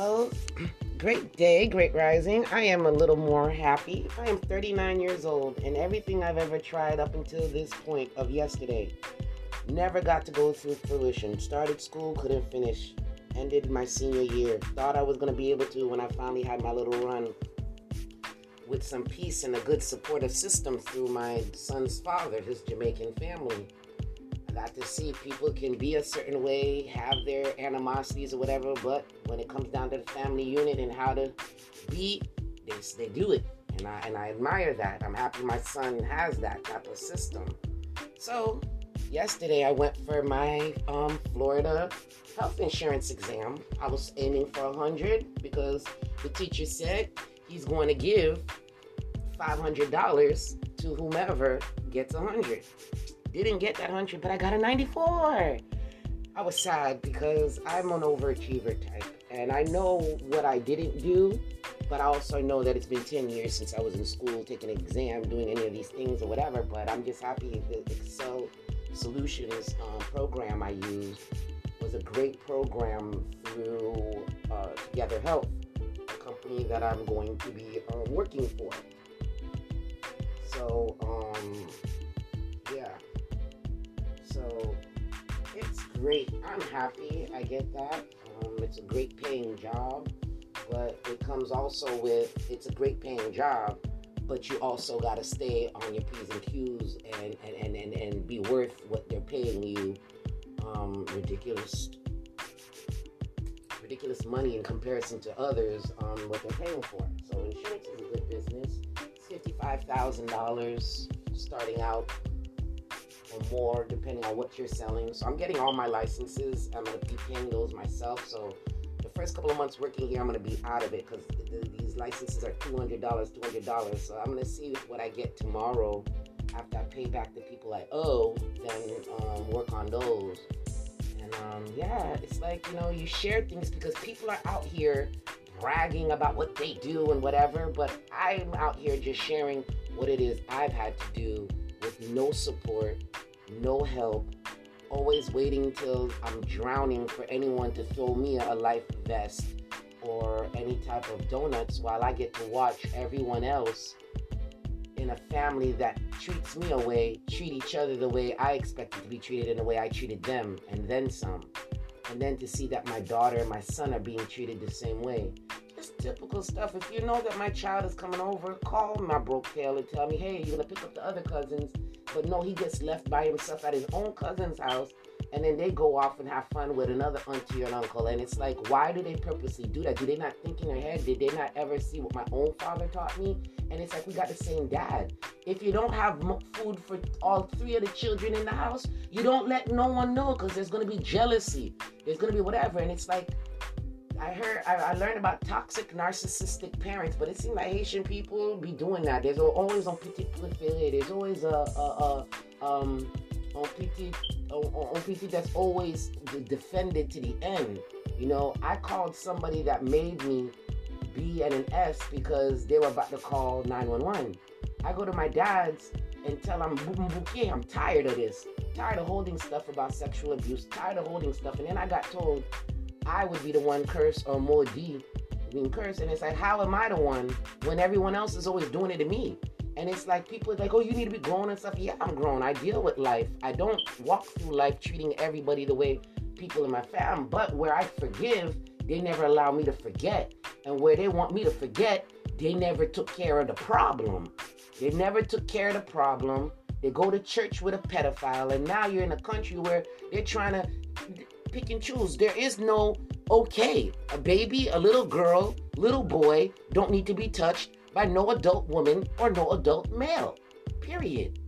Well, great day, great rising. I am a little more happy. I am 39 years old, and everything I've ever tried up until this point of yesterday never got to go through fruition. Started school, couldn't finish. Ended my senior year. Thought I was going to be able to when I finally had my little run with some peace and a good supportive system through my son's father, his Jamaican family. Got to see people can be a certain way, have their animosities or whatever, but when it comes down to the family unit and how to be, they, they do it. And I, and I admire that. I'm happy my son has that type of system. So, yesterday I went for my um, Florida health insurance exam. I was aiming for 100 because the teacher said he's going to give $500 to whomever gets 100. Didn't get that 100, but I got a 94. I was sad because I'm an overachiever type. And I know what I didn't do, but I also know that it's been 10 years since I was in school taking an exam, doing any of these things or whatever. But I'm just happy the Excel Solutions um, program I used was a great program through uh, Together Health, a company that I'm going to be uh, working for. So, um. So it's great. I'm happy. I get that. Um, it's a great paying job, but it comes also with it's a great paying job, but you also got to stay on your P's and Q's and, and, and, and, and be worth what they're paying you. Um, ridiculous ridiculous money in comparison to others on what they're paying for. So insurance is a good business. It's fifty-five thousand dollars starting out more depending on what you're selling. So I'm getting all my licenses. I'm gonna be paying those myself. So the first couple of months working here, I'm gonna be out of it because these licenses are two hundred dollars, two hundred dollars. So I'm gonna see what I get tomorrow after I pay back the people I owe. Then um, work on those. And um, yeah, it's like you know you share things because people are out here bragging about what they do and whatever, but I'm out here just sharing what it is I've had to do with no support, no help, always waiting till I'm drowning for anyone to throw me a life vest or any type of donuts while I get to watch everyone else in a family that treats me a way, treat each other the way I expected to be treated in the way I treated them and then some. And then to see that my daughter and my son are being treated the same way. Just typical stuff. If you know that my child is coming over, call my broke tail and tell me, hey, you're gonna pick up the other cousins. But no, he gets left by himself at his own cousin's house and then they go off and have fun with another auntie or uncle. And it's like, why do they purposely do that? Do they not think in their head? Did they not ever see what my own father taught me? And it's like, we got the same dad. If you don't have food for all three of the children in the house, you don't let no one know because there's going to be jealousy. There's going to be whatever. And it's like, I heard, I, I, learned about toxic narcissistic parents, but it seems like Haitian people be doing that. There's always on petit préféré. There's always a, a, a um, on PT on, on PT that's always defended to the end. You know, I called somebody that made me B and an S because they were about to call 911. I go to my dad's and tell him, bouquet, I'm tired of this. Tired of holding stuff about sexual abuse. Tired of holding stuff. And then I got told I would be the one cursed or more D being cursed. And it's like, how am I the one when everyone else is always doing it to me? And it's like people are like, oh, you need to be grown and stuff. Yeah, I'm grown. I deal with life. I don't walk through life treating everybody the way people in my family. But where I forgive, they never allow me to forget. And where they want me to forget, they never took care of the problem. They never took care of the problem. They go to church with a pedophile, and now you're in a country where they're trying to pick and choose. There is no okay. A baby, a little girl, little boy don't need to be touched by no adult woman or no adult male. Period.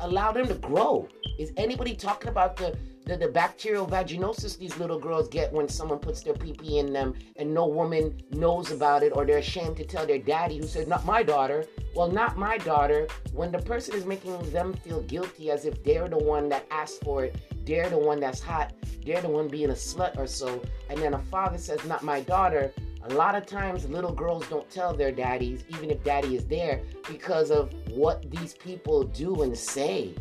Allow them to grow. Is anybody talking about the, the, the bacterial vaginosis these little girls get when someone puts their pee pee in them and no woman knows about it or they're ashamed to tell their daddy who said, Not my daughter? Well, not my daughter. When the person is making them feel guilty as if they're the one that asked for it, they're the one that's hot, they're the one being a slut or so, and then a father says, Not my daughter, a lot of times, little girls don't tell their daddies, even if daddy is there, because of what these people do and say.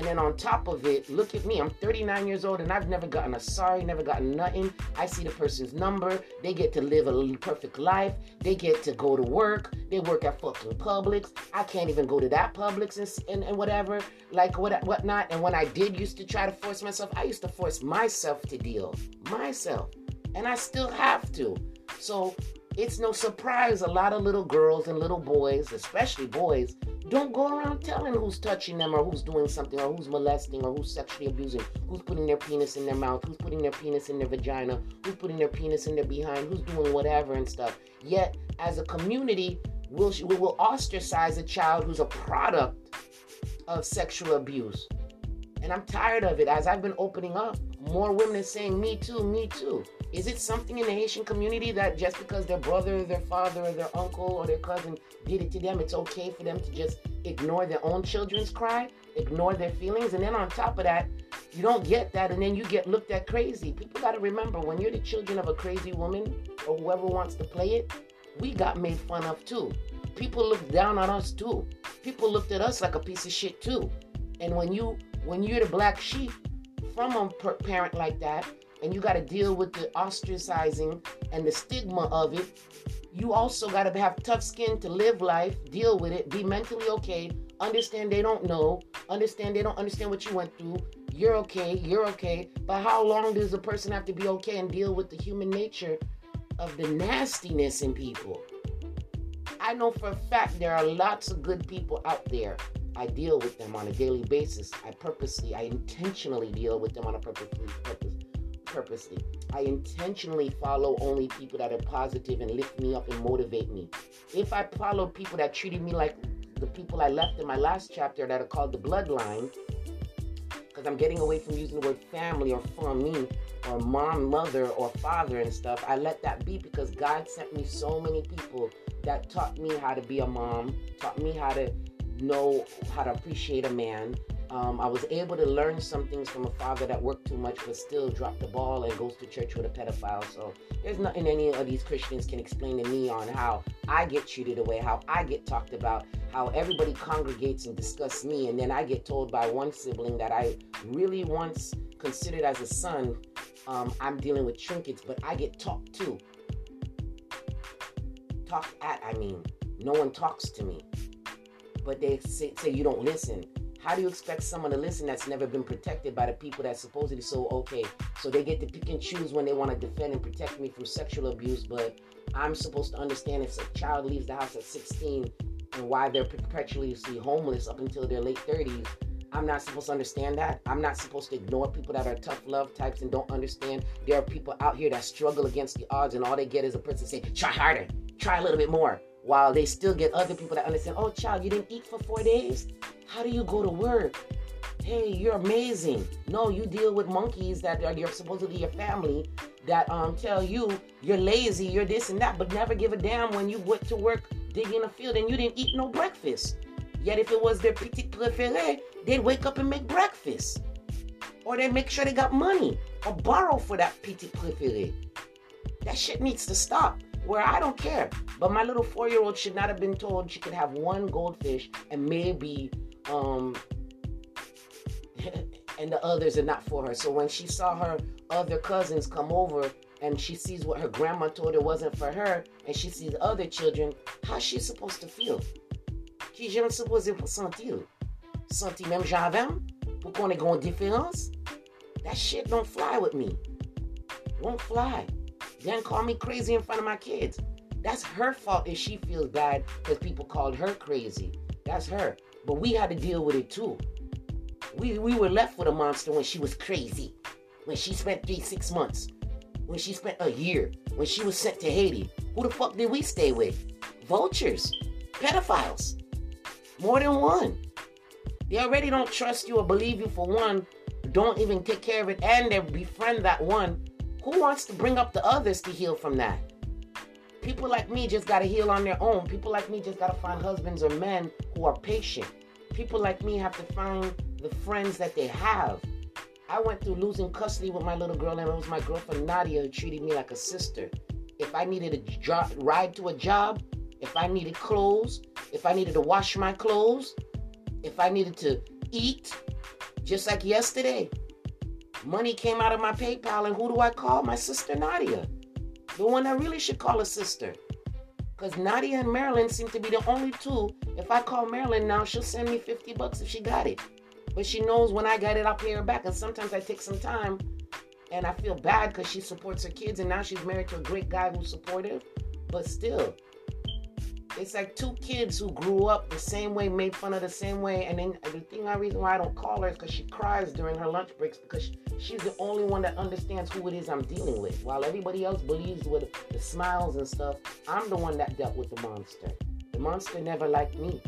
And then on top of it, look at me. I'm 39 years old and I've never gotten a sorry, never gotten nothing. I see the person's number. They get to live a perfect life. They get to go to work. They work at fucking Publix. I can't even go to that Publix and, and, and whatever, like what whatnot. And when I did used to try to force myself, I used to force myself to deal. Myself. And I still have to. So it's no surprise a lot of little girls and little boys, especially boys, don't go around telling who's touching them or who's doing something or who's molesting or who's sexually abusing, who's putting their penis in their mouth, who's putting their penis in their vagina, who's putting their penis in their behind, who's doing whatever and stuff. Yet, as a community, we'll, we will ostracize a child who's a product of sexual abuse. And I'm tired of it. As I've been opening up, more women are saying, Me too, me too. Is it something in the Haitian community that just because their brother, their father, or their uncle, or their cousin did it to them, it's okay for them to just ignore their own children's cry, ignore their feelings? And then on top of that, you don't get that, and then you get looked at crazy. People got to remember when you're the children of a crazy woman or whoever wants to play it, we got made fun of too. People looked down on us too. People looked at us like a piece of shit too. And when you when you're the black sheep from a parent like that, and you got to deal with the ostracizing and the stigma of it. You also got to have tough skin to live life, deal with it, be mentally okay, understand they don't know, understand they don't understand what you went through. You're okay, you're okay. But how long does a person have to be okay and deal with the human nature of the nastiness in people? I know for a fact there are lots of good people out there. I deal with them on a daily basis. I purposely, I intentionally deal with them on a purposely purpose purposely. I intentionally follow only people that are positive and lift me up and motivate me. If I follow people that treated me like the people I left in my last chapter that are called the bloodline, because I'm getting away from using the word family or from me or mom, mother, or father and stuff, I let that be because God sent me so many people that taught me how to be a mom, taught me how to know how to appreciate a man, um, I was able to learn some things from a father that worked too much but still dropped the ball and goes to church with a pedophile. So there's nothing any of these Christians can explain to me on how I get treated away, how I get talked about, how everybody congregates and discuss me, and then I get told by one sibling that I really once considered as a son, um, I'm dealing with trinkets, but I get talked to. Talked at, I mean. No one talks to me. But they say, say you don't listen how do you expect someone to listen that's never been protected by the people that supposedly so okay? So they get to pick and choose when they want to defend and protect me from sexual abuse, but I'm supposed to understand if a child leaves the house at 16 and why they're perpetually homeless up until their late 30s. I'm not supposed to understand that. I'm not supposed to ignore people that are tough love types and don't understand. There are people out here that struggle against the odds, and all they get is a person saying, try harder, try a little bit more. While they still get other people that understand, oh, child, you didn't eat for four days? How do you go to work? Hey, you're amazing. No, you deal with monkeys that are your supposedly your family that um tell you you're lazy, you're this and that, but never give a damn when you went to work digging a field and you didn't eat no breakfast. Yet if it was their petit préféré, they'd wake up and make breakfast. Or they'd make sure they got money or borrow for that petit préféré. That shit needs to stop where I don't care. But my little four year old should not have been told she could have one goldfish and maybe um, and the others are not for her. So when she saw her other cousins come over and she sees what her grandma told her wasn't for her, and she sees other children, how's she supposed to feel? Qui j'aime supposé sentir? Sentir même j'avais? Pour qu'on ait une différence? That shit don't fly with me. Won't fly. Then call me crazy in front of my kids. That's her fault if she feels bad because people called her crazy. That's her. But we had to deal with it too. We, we were left with a monster when she was crazy, when she spent three, six months, when she spent a year, when she was sent to Haiti. Who the fuck did we stay with? Vultures, pedophiles, more than one. They already don't trust you or believe you for one, don't even take care of it, and they befriend that one. Who wants to bring up the others to heal from that? People like me just gotta heal on their own. People like me just gotta find husbands or men who are patient. People like me have to find the friends that they have. I went through losing custody with my little girl, and it was my girlfriend Nadia who treated me like a sister. If I needed a jo- ride to a job, if I needed clothes, if I needed to wash my clothes, if I needed to eat, Just like yesterday, money came out of my PayPal, and who do I call? My sister Nadia, the one I really should call a sister. Because Nadia and Marilyn seem to be the only two. If I call Marilyn now, she'll send me 50 bucks if she got it. But she knows when I got it, I'll pay her back. And sometimes I take some time and I feel bad because she supports her kids and now she's married to a great guy who's supportive. But still, it's like two kids who grew up the same way, made fun of the same way, and then the thing, I reason why I don't call her is because she cries during her lunch breaks because she's the only one that understands who it is I'm dealing with. While everybody else believes with the smiles and stuff, I'm the one that dealt with the monster. The monster never liked me,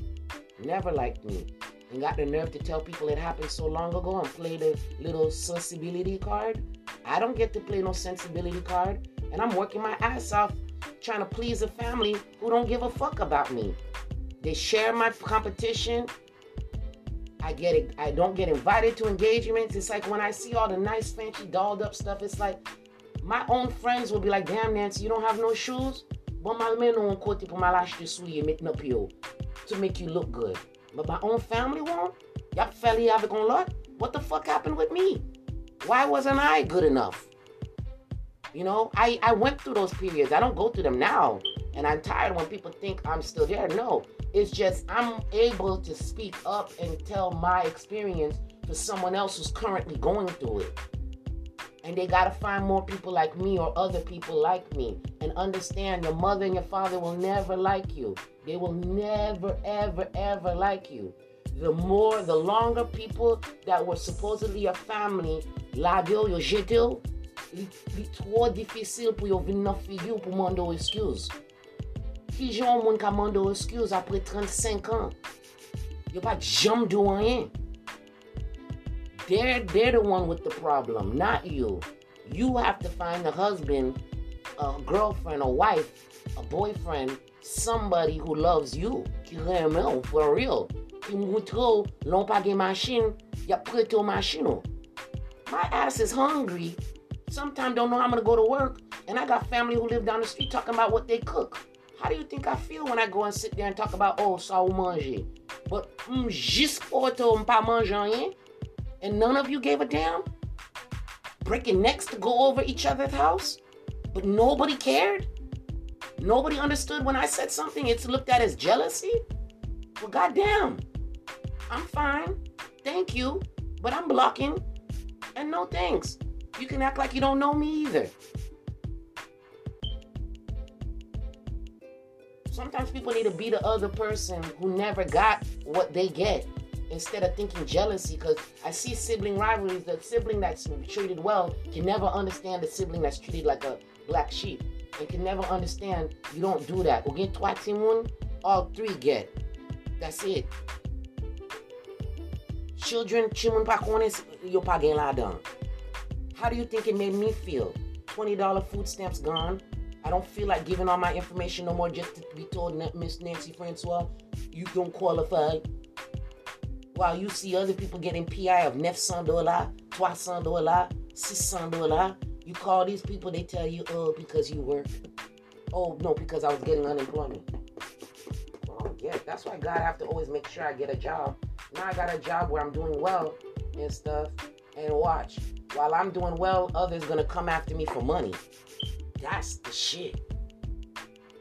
never liked me, and got the nerve to tell people it happened so long ago and play the little sensibility card. I don't get to play no sensibility card, and I'm working my ass off trying to please a family who don't give a fuck about me. They share my competition. I get it. I don't get invited to engagements. It's like when I see all the nice, fancy, dolled up stuff. It's like my own friends will be like, "Damn, Nancy, you don't have no shoes." Nou an kote pou mal achete souye met up yo to make you look good. But my own family won't. Yap felly avik on lot. What the fuck happened with me? Why wasn't I good enough? You know, I, I went through those periods. I don't go through them now. And I'm tired when people think I'm still there. No, it's just I'm able to speak up and tell my experience to someone else who's currently going through it. And they got to find more people like me or other people like me and understand your mother and your father will never like you. They will never, ever, ever like you. The more, the longer people that were supposedly your family, la yo, yo jete li tro difisil pou yo vin nan figyo pou mando excuse. Ki jan moun ka mando excuse apre 35 an? Yo pa jam do anyen. They're, they're the one with the problem, not you. You have to find a husband, a girlfriend, a wife, a boyfriend, somebody who loves you. Ki reme ou, for real. Ki moutro, lon pa gen machin, ya preto machin ou. My ass is hungry sometimes don't know how I'm gonna go to work, and I got family who live down the street talking about what they cook. How do you think I feel when I go and sit there and talk about oh ça ou manger? But mm, juste auto pas manger and none of you gave a damn. Breaking necks to go over each other's house, but nobody cared. Nobody understood when I said something. It's looked at as jealousy. Well, goddamn, I'm fine, thank you, but I'm blocking, and no thanks. You can act like you don't know me either. Sometimes people need to be the other person who never got what they get instead of thinking jealousy because I see sibling rivalries. The sibling that's treated well can never understand the sibling that's treated like a black sheep and can never understand you don't do that. Ou gen twa timoun, all three get. That's it. Children, chimoun pa konen, yo pa gen la. How do you think it made me feel? $20 food stamps gone. I don't feel like giving all my information no more just to be told Miss Nancy Francois, you don't qualify. While you see other people getting PI of $900, $300, $600, you call these people, they tell you, oh, because you work. Oh, no, because I was getting unemployment. Oh, yeah, that's why God have to always make sure I get a job. Now I got a job where I'm doing well and stuff. And watch, while I'm doing well, others gonna come after me for money. That's the shit.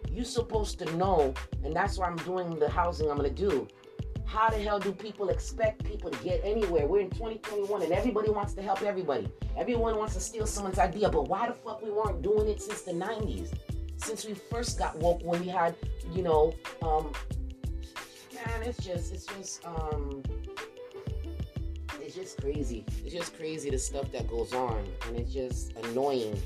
You supposed to know, and that's why I'm doing the housing I'm gonna do. How the hell do people expect people to get anywhere? We're in 2021 and everybody wants to help everybody. Everyone wants to steal someone's idea, but why the fuck we weren't doing it since the 90s? Since we first got woke when we had, you know, um man, it's just it's just um it's just crazy. It's just crazy the stuff that goes on, and it's just annoying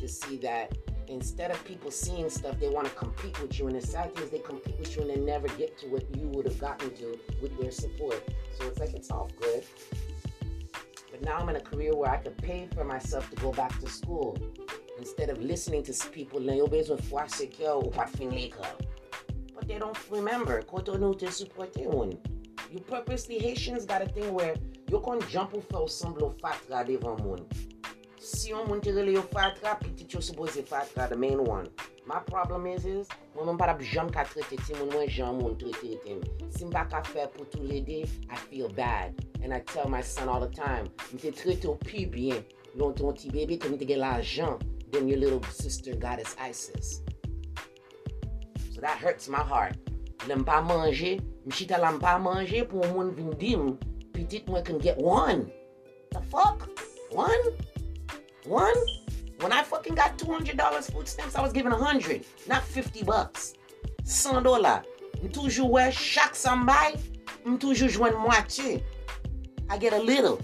to see that instead of people seeing stuff, they want to compete with you. And the sad thing is, they compete with you and they never get to what you would have gotten to with their support. So it's like it's all good. But now I'm in a career where I could pay for myself to go back to school instead of listening to people. But they don't remember. You purposely Haitians got a thing where Yo kon jan pou fè ou semblo fatra devan moun. Si yon moun tirele yo fatra, pitit yo suppose fatra, the main one. My problem is is, mwen mwen parap jan ka trete ti moun, mwen jan moun trete ti moun. Si mba ka fè pou tou lede, I feel bad. And I tell my son all the time, mwen te trete ou pi bien. Yon ton ti bebe, te mwen te gen la jan, then your little sister goddess Isis. So that hurts my heart. Le mpa manje, mchita la mpa manje pou moun vindim, dim, pitit mwen can get one. The fuck? One? One? When I fucking got $200 food stamps, I was given 100, not 50 bucks. 100 dollars. M toujou wè chak sambay, m toujou jwen mwati. I get a little.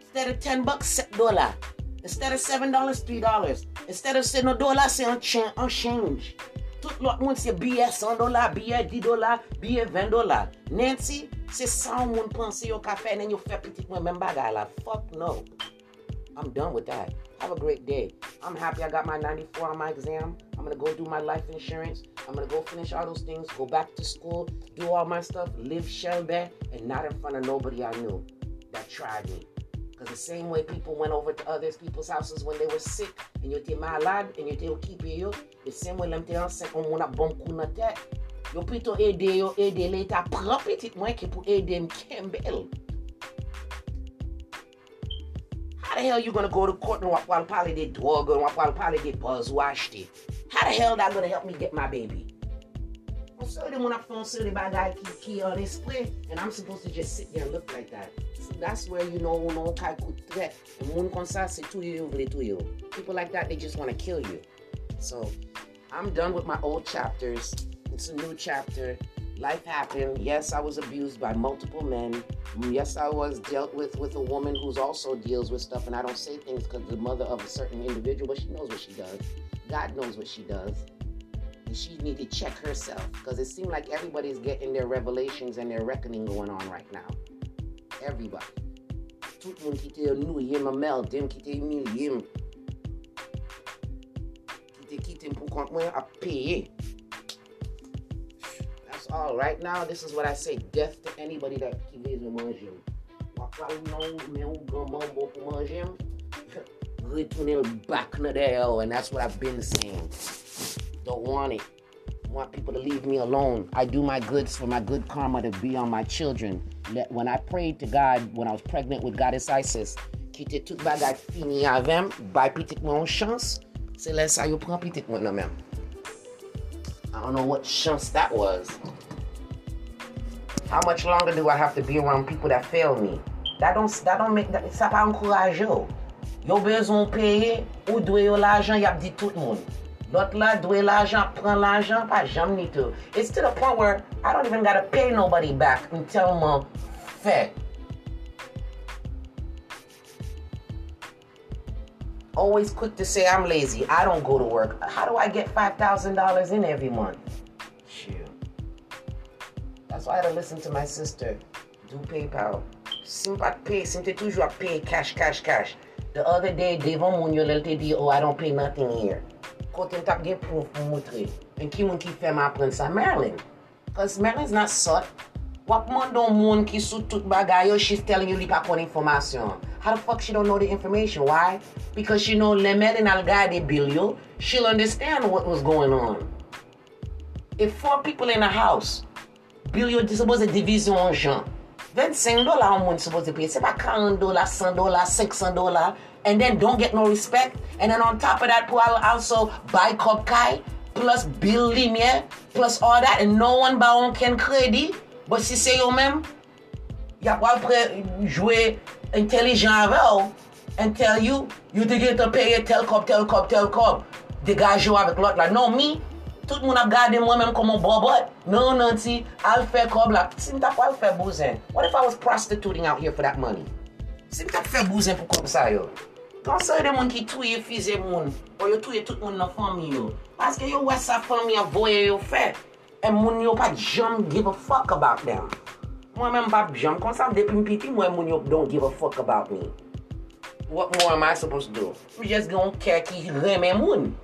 Instead of 10 bucks, 7 dollars. Instead of 7 dollars, 3 dollars. Instead of 7 dollars, c'est un, un change. Tout l'autre monde, c'est billet 100 dollars, billet 10 dollars, billet 20 dollars. Nancy, c'est 100 moun pense yo ka fè, nen yo fè petit mwen men bagay la. Fuck no. I'm done with that. Have a great day. I'm happy I got my 94 on my exam. I'm gonna go do my life insurance. I'm gonna go finish all those things, go back to school, do all my stuff, live shell Shelby, and not in front of nobody I knew that tried me. Because the same way people went over to other people's houses when they were sick, and you étais malade, and you étais occupé yo, the same way t'es enceinte, on moun a bon coup dans tête. Yo plutôt aider yo, aider l'État, prend petit moins que pour aider m'kembel. How the hell you gonna go to court and walk while probably did dog and while probably did buzz washed it? How the hell that gonna help me get my baby? I'm sorry when I phone silly by guy ki ki on display and I'm supposed to just sit there and look like that. So that's where you know no kai kutre. And moun kon sa c'est tout you vle tout you. People like that they just want to kill you. So I'm done with my old chapters. It's a new chapter life happened. Yes, I was abused by multiple men. Yes, I was dealt with with a woman who's also deals with stuff, and I don't say things because the mother of a certain individual, but she knows what she does. God knows what she does. And she need to check herself because it seems like everybody's getting their revelations and their reckoning going on right now. Everybody. All. Right now, this is what I say. Death to anybody that qui veut manger. Wakwa ou non, men ou gan mambo pou manger. Retourner back na there, and that's what I've been saying. Don't want it. want people to leave me alone. I do my goods for my good karma to be on my children. When I prayed to God when I was pregnant with Goddess Isis, ki te tout bagay fini avem, bay pitik mwen chans, se lè sa yo pran pitik mwen nan men. I don't know what chance that was. How much longer do I have to be around people that fail me? That don't, that don't make, that, sa pa ankouraj yo. Yo bezon peye, ou dwe yo l'ajan, yap di tout moun. Lot la dwe l'ajan, pran l'ajan, pa jam ni tou. It's to the point where I don't even gotta pay nobody back until mwen fe. always quick to say I'm lazy. I don't go to work. How do I get $5,000 in every month? Shoot. Why I had to listen to my sister. Do PayPal. Pat pay, sim te toujou pay cash, cash, cash. The other day, Devon moun yo lel te oh, I don't pay nothing here. Kote tap gen proof moun moutre. En ki moun ki fè ma apren sa? Marilyn. Because Marilyn's not sot. Wap moun don moun ki sou tout bagay yo, she's telling you li pa kon informasyon. How the fuck she don't know the information? Why? Because she know Lemel and Algade bill you. She'll understand what was going on. If four people in a house, Biyo di sepose divizyon an jan. 25 dola an moun sepose pay. Se pa 40 dola, 100 dola, 500 dola. And then don't get no respect. And then on top of that pou al also buy kop kay. Plus bil limye. Plus all that. And no one ba on ken kredi. Bo si se yo men. Ya wap pre jwe intelijan ave ou. And tell you. You te get to pay tel kop, tel kop, tel kop. Degaj yo avik lot la. No mi. Tout moun ap gade mwen menm komon bobot. Non, non ti, al fe kob la. Si mi tap wal fe bouzen? What if I was prostituting out here for that money? Si mi tap fe bouzen pou kob sa yo. Kan sa Konser de moun ki touye fize moun. Ou yo touye tout moun nan fami yo. Paske yo wè sa fami yo voye yo fe. E moun yo pa jom give a fuck about them. Mwen menm pa jom. konsan depi mpiti mwen moun yo don't give a fuck about me. What more am I supposed to do? Mi just gen yon kè ki reme moun.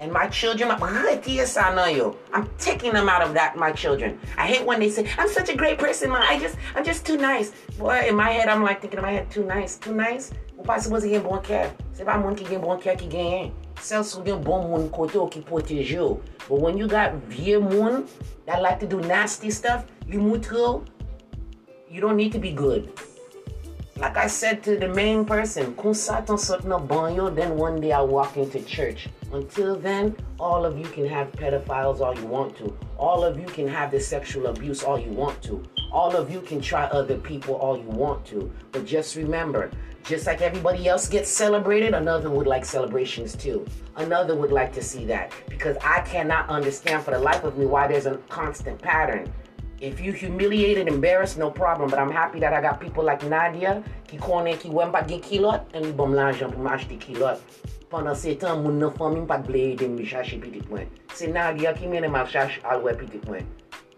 And my children. I'm taking them out of that, my children. I hate when they say, I'm such a great person, man. I just, I'm just too nice. Boy, in my head, I'm like thinking in my head, too nice, too nice. Ou pa suppose gen bon kè. Se pa moun ki gen bon kè ki gen yen. Sel sou gen bon moun kote ou ki protege yo. But when you got vie moun that like to do nasty stuff, you moutre You don't need to be good. Like I said to the main person, kung satan sot na banyo, then one day I walk into church. Until then, all of you can have pedophiles all you want to. All of you can have the sexual abuse all you want to. All of you can try other people all you want to. But just remember, just like everybody else gets celebrated, another would like celebrations too. Another would like to see that. Because I cannot understand for the life of me why there's a constant pattern. If you humiliated, embarrassed, no problem. But I'm happy that I got people like Nadia qui connaît qui wèm pa gen kilot et li bom l'argent pou m'achete kilot. Pendant se tan, moun nan fami pa ble ede mi chache pitit mwen. Se Nadia ki mene ma alwe pitit mwen.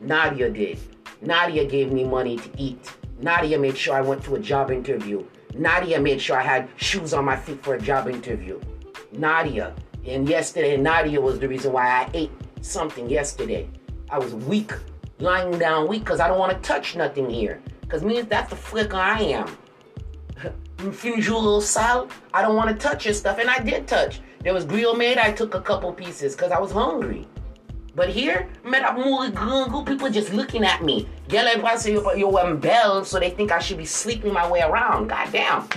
Nadia did. Nadia gave me money to eat. Nadia made sure I went to a job interview. Nadia made sure I had shoes on my feet for a job interview. Nadia. And yesterday, Nadia was the reason why I ate something yesterday. I was weak lying down weak because I don't want to touch nothing here. Because me, that's the flicker I am. Finish a little sal, I don't want to touch your stuff. And I did touch. There was grill made, I took a couple pieces because I was hungry. But here, met more people just looking at me. Girl, everybody say you're wearing bells, so they think I should be sleeping my way around. Goddamn.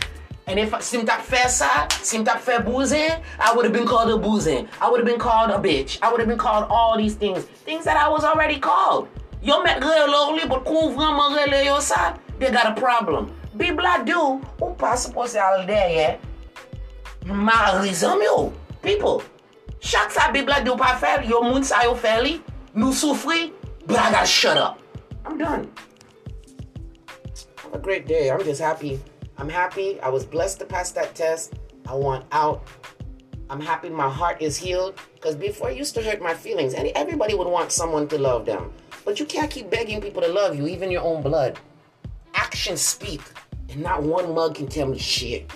And if sim tak fair side, sim tak fair boozing, I would have been called a boozing. I would have been called a bitch. I would have been called all these things. Things that I was already called. Yo met rè lòrli, but kou rè lè yo sa, they got a problem. Bibla do, ou pa suppose al deye, ma rizom yo, oh, people. Chak sa Bibla do pa fel, yo moun sa yo feli, eh? nou soufri, but I gotta shut up. I'm done. Have a great day. I'm just happy. I'm happy. I was blessed to pass that test. I want out. I'm happy my heart is healed. Because before it used to hurt my feelings. And everybody would want someone to love them. But you can't keep begging people to love you, even your own blood. Actions speak, and not one mug can tell me shit.